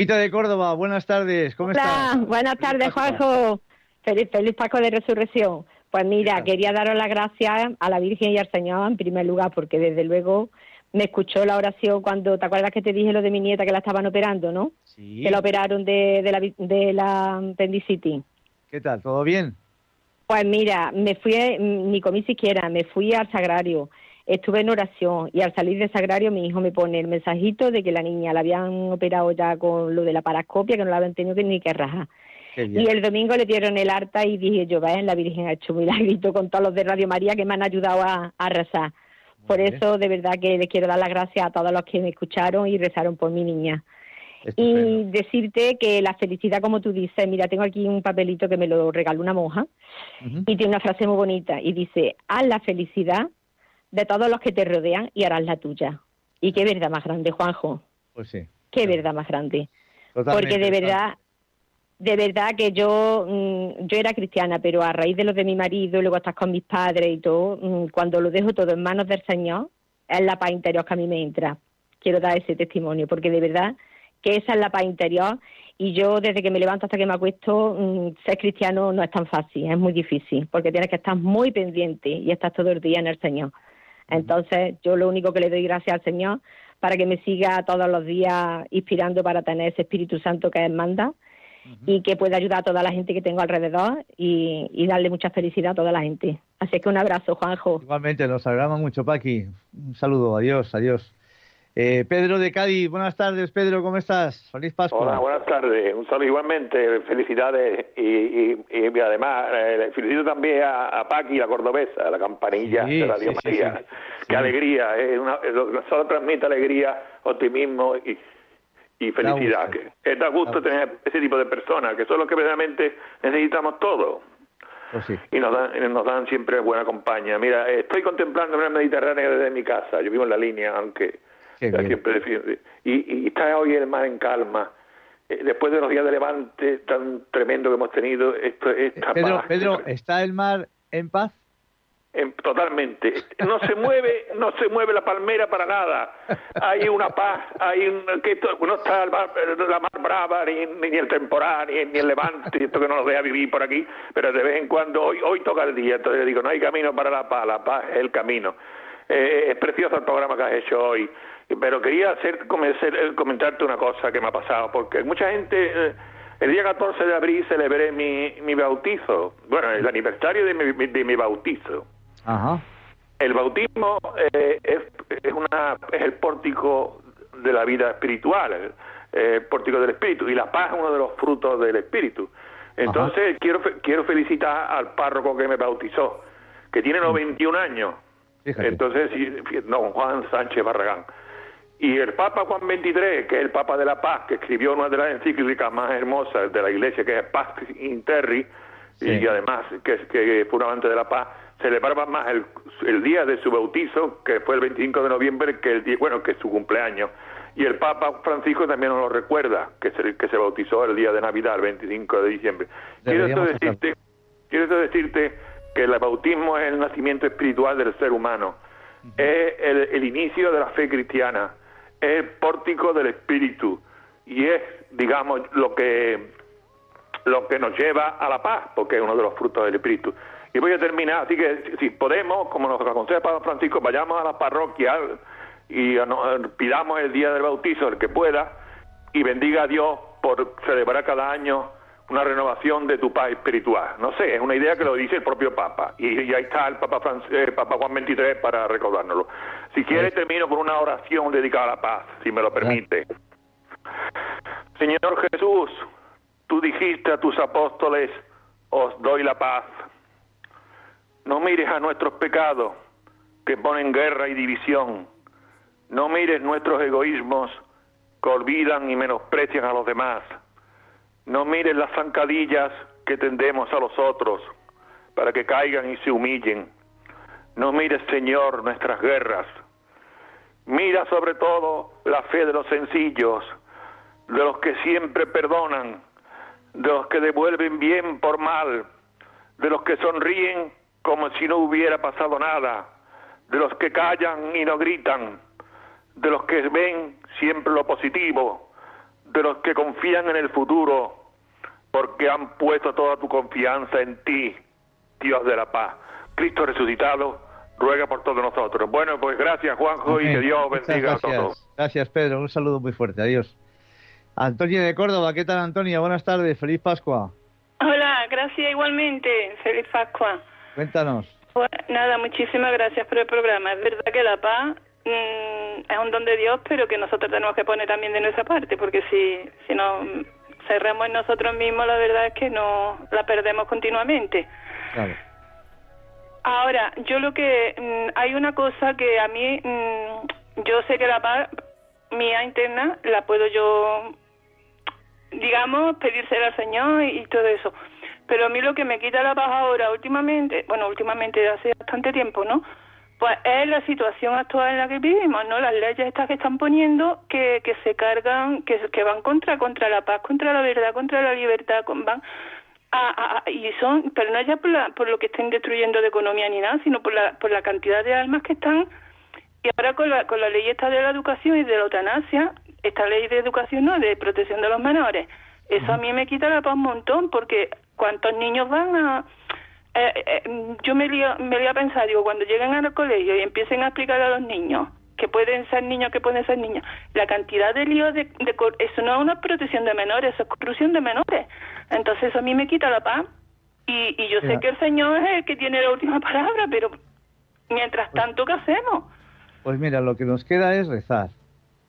Paquita de Córdoba, buenas tardes, ¿cómo Hola, estás? buenas tardes. Juanjo. Feliz, feliz Paco de Resurrección. Pues mira, quería daros las gracias a la Virgen y al Señor en primer lugar, porque desde luego me escuchó la oración cuando, ¿te acuerdas que te dije lo de mi nieta que la estaban operando, no? Sí. Que la operaron de, de la, de la apendicitis. ¿Qué tal? ¿Todo bien? Pues mira, me fui, eh, ni comí siquiera, me fui al sagrario, estuve en oración y al salir del sagrario mi hijo me pone el mensajito de que la niña la habían operado ya con lo de la parascopia, que no la habían tenido que ni que rajar. Y el domingo le dieron el harta y dije yo, ven, la Virgen ha hecho un milagrito con todos los de Radio María que me han ayudado a, a rezar. Por bien. eso, de verdad que les quiero dar las gracias a todos los que me escucharon y rezaron por mi niña. Estupendo. Y decirte que la felicidad, como tú dices, mira, tengo aquí un papelito que me lo regaló una monja y tiene una frase muy bonita y dice, haz la felicidad de todos los que te rodean y harás la tuya. Y qué verdad más grande, Juanjo, Pues sí. qué verdad más grande. Totalmente. Porque de verdad, de verdad que yo, mm, yo era cristiana, pero a raíz de lo de mi marido, luego estás con mis padres y todo, mm, cuando lo dejo todo en manos del Señor, es la paz interior que a mí me entra. Quiero dar ese testimonio, porque de verdad que esa es la paz interior. Y yo, desde que me levanto hasta que me acuesto, mm, ser cristiano no es tan fácil, es muy difícil, porque tienes que estar muy pendiente y estás todo el día en el Señor. Entonces, yo lo único que le doy gracias al Señor para que me siga todos los días inspirando para tener ese Espíritu Santo que Él manda y que pueda ayudar a toda la gente que tengo alrededor y, y darle mucha felicidad a toda la gente. Así que un abrazo, Juanjo. Igualmente, nos alegramos mucho, Paqui. Un saludo, adiós, adiós. Eh, Pedro de Cádiz, buenas tardes, Pedro, ¿cómo estás? Feliz Pascua. Hola, buenas tardes. Un saludo igualmente. Felicidades y, y, y además eh, felicito también a, a Paqui, la cordobesa, la campanilla Sí, de Radio sí, María. sí. Qué alegría. eh, una- eh, lo- solo transmite alegría, optimismo y, y felicidad. gusto. Que, eh, da gusto tener ese tipo de personas, que son los que verdaderamente necesitamos todos. Pues sí. Y nos dan, nos dan siempre buena compañía. Mira, eh, estoy contemplando el Mediterráneo desde mi casa. Yo vivo en la línea, aunque Y, y está hoy el mar en calma. eh, después de los días de levante tan tremendo que hemos tenido, esto, esta Pedro, paz, Pedro, ¿está el mar en paz? en- totalmente. No se mueve, no se mueve la palmera para nada. Hay una paz, hay un, que esto- no está el mar- la mar brava, ni, ni el temporal, ni, ni el levante, esto que no nos deja vivir por aquí, pero de vez en cuando, hoy, hoy toca el día, entonces digo, no hay camino para la paz, la paz es el camino. Eh, es precioso el programa que has hecho hoy, pero quería hacer, eh, comentarte una cosa que me ha pasado, porque mucha gente... eh, el día 14 de abril celebré mi, mi bautizo, bueno, el aniversario de mi, de mi bautizo. Ajá. El bautismo eh, es, es, una, es el pórtico de la vida espiritual, el, el pórtico del espíritu, y la paz es uno de los frutos del espíritu. Entonces, quiero, quiero felicitar al párroco que me bautizó, que tiene 91 años. Entonces, sí, fí- don Juan Sánchez Barragán. Y el Papa Juan XXIII, que es el Papa de la Paz, que escribió una de las encíclicas más hermosas de la Iglesia, que es Paz Interri, y además que, que fue un amante de la paz, celebraba más el, el día de su bautizo, que fue el 25 de noviembre, que el día, bueno, que su cumpleaños. Y el Papa Francisco también nos lo recuerda, que se, que se bautizó el día de Navidad, el 25 de diciembre. Quiero esto decirte, quiero esto decirte que el bautismo es el nacimiento espiritual del ser humano, es el, el inicio de la fe cristiana, es el pórtico del espíritu y es, digamos, lo que lo que nos lleva a la paz, porque es uno de los frutos del Espíritu. Y voy a terminar, así que si, podemos, como nos aconseja Pablo Francisco, vayamos a la parroquia y eh, pidamos el día del bautizo, el que pueda, y bendiga a Dios por celebrar cada año una renovación de tu paz espiritual. No sé, es una idea que lo dice el propio Papa, y, y ahí está el Papa, eh, Papa Juan XXIII para recordárnoslo. Si quiere, termino con una oración dedicada a la paz, si me lo permite. Señor Jesús, tú dijiste a tus apóstoles, os doy la paz. No mires a nuestros pecados que ponen guerra y división. No mires nuestros egoísmos que olvidan y menosprecian a los demás. No mires las zancadillas que tendemos a los otros para que caigan y se humillen. No mires, Señor, nuestras guerras. Mira sobre todo la fe de los sencillos, de los que siempre perdonan, de los que devuelven bien por mal, de los que sonríen como si no hubiera pasado nada, de los que callan y no gritan, de los que ven siempre lo positivo, de los que confían en el futuro, porque han puesto toda tu confianza en ti, Dios de la paz. Cristo resucitado, ruega por todos nosotros. Bueno, pues gracias Juanjo y que Dios bendiga a gracias. todos. Gracias, Pedro. Un saludo muy fuerte. Adiós. Antonio de Córdoba, ¿qué tal, Antonio? Buenas tardes. Feliz Pascua. Hola, gracias igualmente. Feliz Pascua. Cuéntanos. Pues, nada, muchísimas gracias por el programa. Es verdad que la paz mm, es un don de Dios, pero que nosotros tenemos que poner también de nuestra parte, porque si, si nos cerramos en nosotros mismos, la verdad es que no la perdemos continuamente. Claro. Ahora, yo lo que mm, hay una cosa que a mí, mm, yo sé que la paz mía interna la puedo yo, digamos, pedírsela al Señor y, y todo eso. Pero a mí lo que me quita la paz ahora, últimamente, bueno, últimamente hace bastante tiempo, ¿no? Pues es la situación actual en la que vivimos, ¿no? Las leyes estas que están poniendo que, que se cargan, que, que van contra contra la paz, contra la verdad, contra la libertad, con- van a- a- y son, pero no ya por, la, por lo que estén destruyendo de economía ni nada, sino por la, por la cantidad de almas que están. Y ahora con la, con la ley esta de la educación y de la eutanasia, esta ley de educación, ¿no? De protección de los menores, eso a mí me quita la paz un montón, porque ¿cuántos niños van a...? Eh, eh, yo me lío, me lío a pensar, digo, cuando lleguen al colegio y empiecen a explicar a los niños que pueden ser niños, que pueden ser niñas, la cantidad de líos, de, de eso no es una protección de menores, eso es corrupción de menores. Entonces eso a mí me quita la paz. Y, y yo sé que el Señor es el que tiene la última palabra, pero mientras tanto, ¿qué hacemos? Pues mira, lo que nos queda es rezar.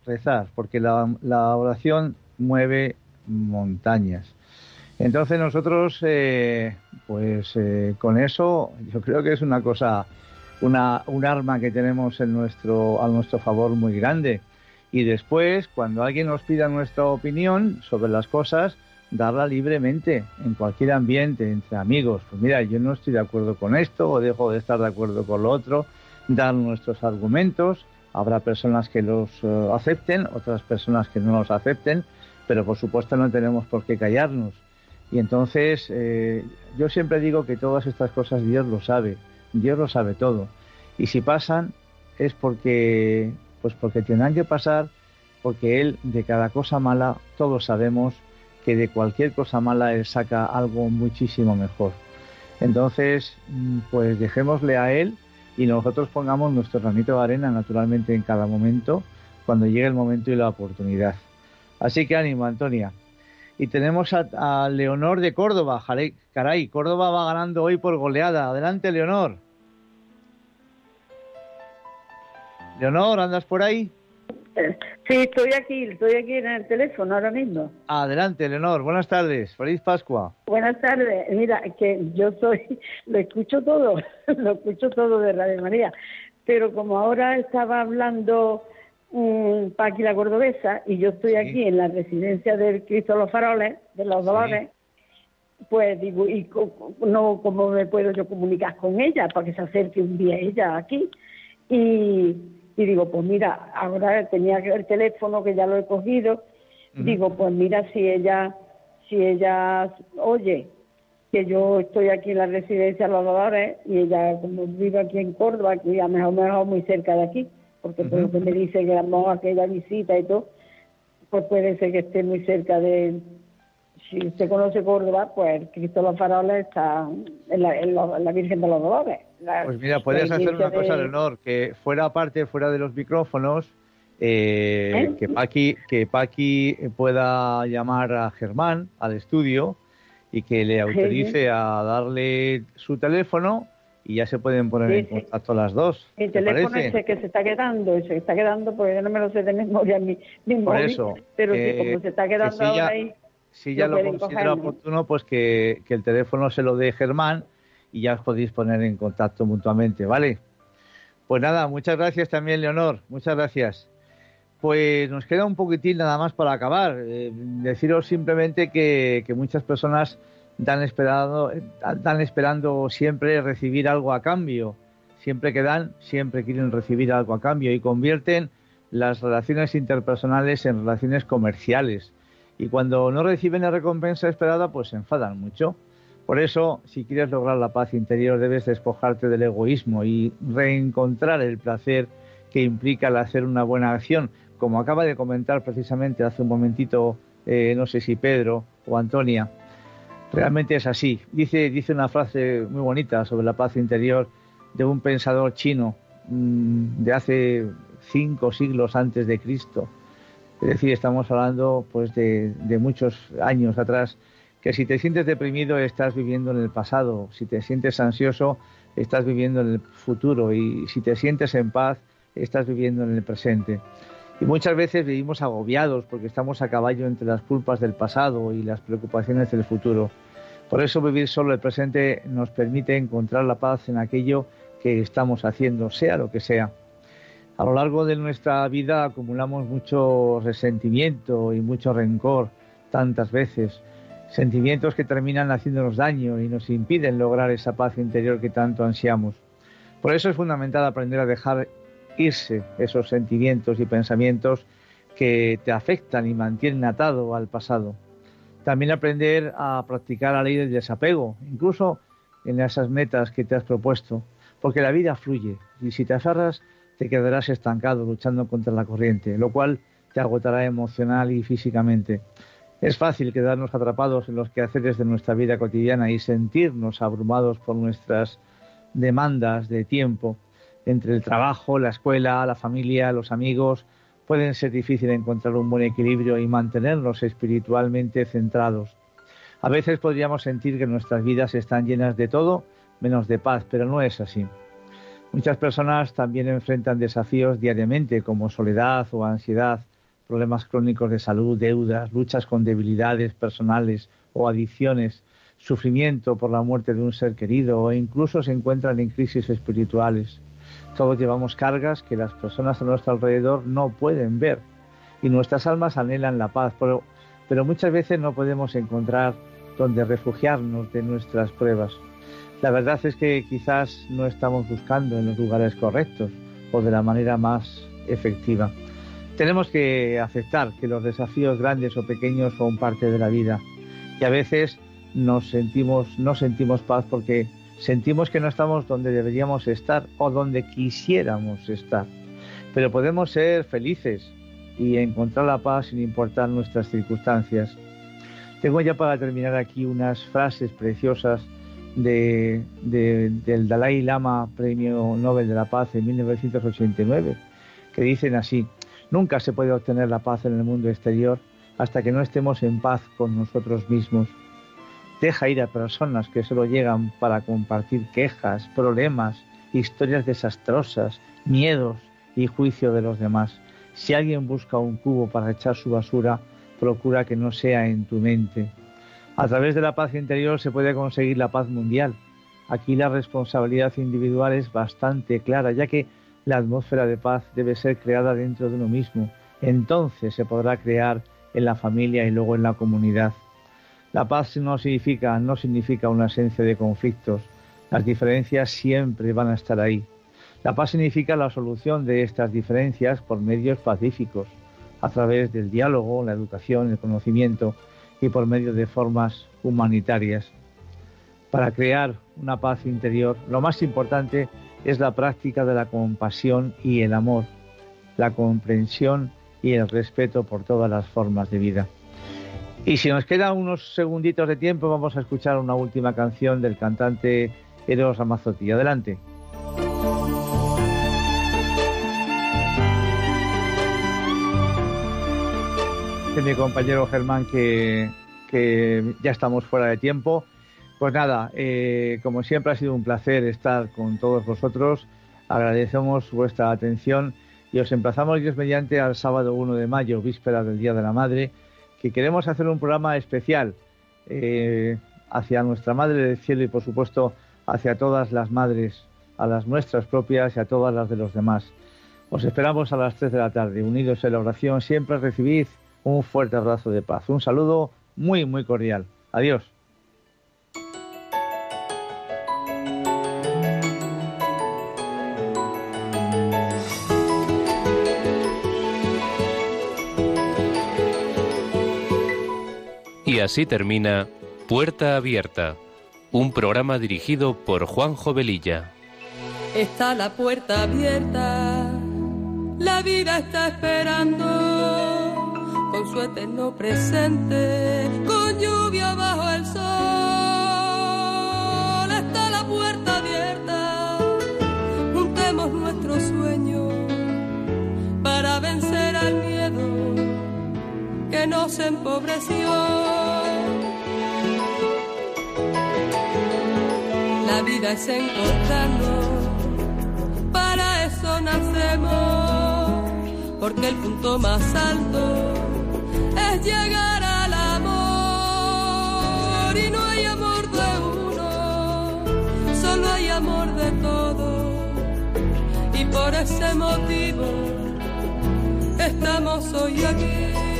Rezar, porque la, la oración mueve montañas. Entonces nosotros, eh, pues eh, con eso, yo creo que es una cosa, una, un arma que tenemos en nuestro, a nuestro favor muy grande. Y después, cuando alguien nos pida nuestra opinión sobre las cosas, darla libremente, en cualquier ambiente, entre amigos. Pues mira, yo no estoy de acuerdo con esto o dejo de estar de acuerdo con lo otro, dar nuestros argumentos. Habrá personas que los eh, acepten, otras personas que no los acepten, pero por supuesto no tenemos por qué callarnos. Y entonces eh, yo siempre digo que todas estas cosas Dios lo sabe, Dios lo sabe todo. Y si pasan es porque, pues porque tendrán que pasar, porque Él de cada cosa mala, todos sabemos que de cualquier cosa mala Él saca algo muchísimo mejor. Entonces, mm, pues dejémosle a Él y nosotros pongamos nuestro granito de arena naturalmente en cada momento, cuando llegue el momento y la oportunidad. Así que ánimo, Antonia. Y tenemos a, a Leonor de Córdoba. Jare- Caray, Córdoba va ganando hoy por goleada. Adelante, Leonor. Leonor, ¿andas por ahí? Sí, estoy aquí, estoy aquí en el teléfono ahora mismo. Adelante, Leonor. Buenas tardes. Feliz Pascua. Buenas tardes. Mira, que yo soy, lo escucho todo, lo escucho todo de Radio María, pero como ahora estaba hablando um, Paqui la Cordobesa y yo estoy aquí en la residencia del Cristo de los Faroles, de los Dolores, pues digo, ¿y co- no cómo me puedo yo comunicar con ella para que se acerque un día ella aquí? Y, y digo, pues mira, ahora tenía el teléfono que ya lo he cogido, digo, pues mira si ella, si ella oye que yo estoy aquí en la residencia de los Dolores y ella como vive aquí en Córdoba, que a lo mejor, mejor muy cerca de aquí, porque por lo que me dice que vamos a aquella visita y todo, pues puede ser que esté muy cerca de, si usted conoce Córdoba, pues los Faroles está en la, en la- en la Virgen de los Dolores. La- Pues mira, puedes la hacer una cosa, de- Leonor, que fuera aparte, fuera de los micrófonos, eh, ¿Eh? que Paqui, que Paqui pueda llamar a Germán al estudio y que le autorice a darle su teléfono y ya se pueden poner en contacto las dos. ¿Te teléfono parece? ese que se está quedando, que está quedando, porque yo no me lo sé de memoria mi, mi Por móvil, eso, pero eh, sí, como se está que quedando si ahora ya- ahí, Si ya lo lo considera oportuno, pues que, que el teléfono se lo dé Germán y ya os podéis poner en contacto mutuamente, ¿vale? Pues nada, muchas gracias también, Leonor, muchas gracias. Pues nos queda un poquitín nada más para acabar. Eh, deciros simplemente que, que muchas personas dan esperando, dan esperando siempre recibir algo a cambio. Siempre que dan, siempre quieren recibir algo a cambio y convierten las relaciones interpersonales en relaciones comerciales. Y cuando no reciben la recompensa esperada, pues se enfadan mucho. Por eso, si quieres lograr la paz interior, debes despojarte del egoísmo y reencontrar el placer que implica el hacer una buena acción, como acaba de comentar precisamente hace un momentito, eh, no sé si Pedro o Antonia. Realmente es así. Dice, dice una frase muy bonita sobre la paz interior de un pensador chino mm, de hace cinco siglos antes de Cristo. Es decir, estamos hablando pues de, de muchos años atrás, que si te sientes deprimido estás viviendo en el pasado, si te sientes ansioso estás viviendo en el futuro y si te sientes en paz estás viviendo en el presente. Y muchas veces vivimos agobiados porque estamos a caballo entre las culpas del pasado y las preocupaciones del futuro. Por eso vivir solo el presente nos permite encontrar la paz en aquello que estamos haciendo, sea lo que sea. A lo largo de nuestra vida acumulamos mucho resentimiento y mucho rencor tantas veces, sentimientos que terminan haciéndonos daño y nos impiden lograr esa paz interior que tanto ansiamos. Por eso es fundamental aprender a dejar irse esos sentimientos y pensamientos que te afectan y mantienen atado al pasado. También aprender a practicar la ley del desapego, incluso en esas metas que te has propuesto, porque la vida fluye y si te aferras te quedarás estancado luchando contra la corriente, lo cual te agotará emocional y físicamente. Es fácil quedarnos atrapados en los quehaceres de nuestra vida cotidiana y sentirnos abrumados por nuestras demandas de tiempo. Entre el trabajo, la escuela, la familia, los amigos, pueden ser difícil encontrar un buen equilibrio y mantenernos espiritualmente centrados. A veces podríamos sentir que nuestras vidas están llenas de todo menos de paz, pero no es así. Muchas personas también enfrentan desafíos diariamente como soledad o ansiedad, problemas crónicos de salud, deudas, luchas con debilidades personales o adicciones, sufrimiento por la muerte de un ser querido o incluso se encuentran en crisis espirituales. Todos llevamos cargas que las personas a nuestro alrededor no pueden ver y nuestras almas anhelan la paz, pero, muchas veces no podemos encontrar donde refugiarnos de nuestras pruebas. La verdad es que quizás no estamos buscando en los lugares correctos o de la manera más efectiva. Tenemos que aceptar que los desafíos grandes o pequeños son parte de la vida y a veces no sentimos paz porque sentimos que no estamos donde deberíamos estar o donde quisiéramos estar. Pero podemos ser felices y encontrar la paz sin importar nuestras circunstancias. Tengo ya para terminar aquí unas frases preciosas de, de- del Dalai Lama, Premio Nobel de la Paz en 1989, que dicen así, nunca se puede obtener la paz en el mundo exterior hasta que no estemos en paz con nosotros mismos. Deja ir a personas que solo llegan para compartir quejas, problemas, historias desastrosas, miedos y juicio de los demás. Si alguien busca un cubo para echar su basura, procura que no sea en tu mente. A través de la paz interior se puede conseguir la paz mundial. Aquí la responsabilidad individual es bastante clara, ya que la atmósfera de paz debe ser creada dentro de uno mismo. Entonces se podrá crear en la familia y luego en la comunidad. La paz no significa, no significa una ausencia de conflictos. Las diferencias siempre van a estar ahí. La paz significa la solución de estas diferencias por medios pacíficos, a través del diálogo, la educación, el conocimiento y por medio de formas humanitarias. Para crear una paz interior, lo más importante es la práctica de la compasión y el amor, la comprensión y el respeto por todas las formas de vida. Y si nos quedan unos segunditos de tiempo, vamos a escuchar una última canción del cantante Eros Ramazzotti. Adelante. Dice mi compañero Germán que, que ya estamos fuera de tiempo. Pues nada, eh, como siempre ha sido un placer estar con todos vosotros. Agradecemos vuestra atención y os emplazamos Dios mediante al sábado 1 de mayo, víspera del Día de la Madre, que queremos hacer un programa especial eh, hacia nuestra Madre del Cielo y por supuesto hacia todas las madres, a las nuestras propias y a todas las de los demás. Os esperamos a las 3 de la tarde, unidos en la oración, siempre recibid un fuerte abrazo de paz. Un saludo muy, muy cordial. Adiós. Así termina Puerta Abierta, un programa dirigido por Juanjo Velilla. Está la puerta abierta, la vida está esperando con su eterno presente, con lluvia bajo el sol. Está la puerta abierta, juntemos nuestros sueños para vencer al miedo nos empobreció. La vida es encontrarnos, para eso nacemos, porque el punto más alto es llegar al amor y no hay amor de uno, solo hay amor de todos y por ese motivo estamos hoy aquí.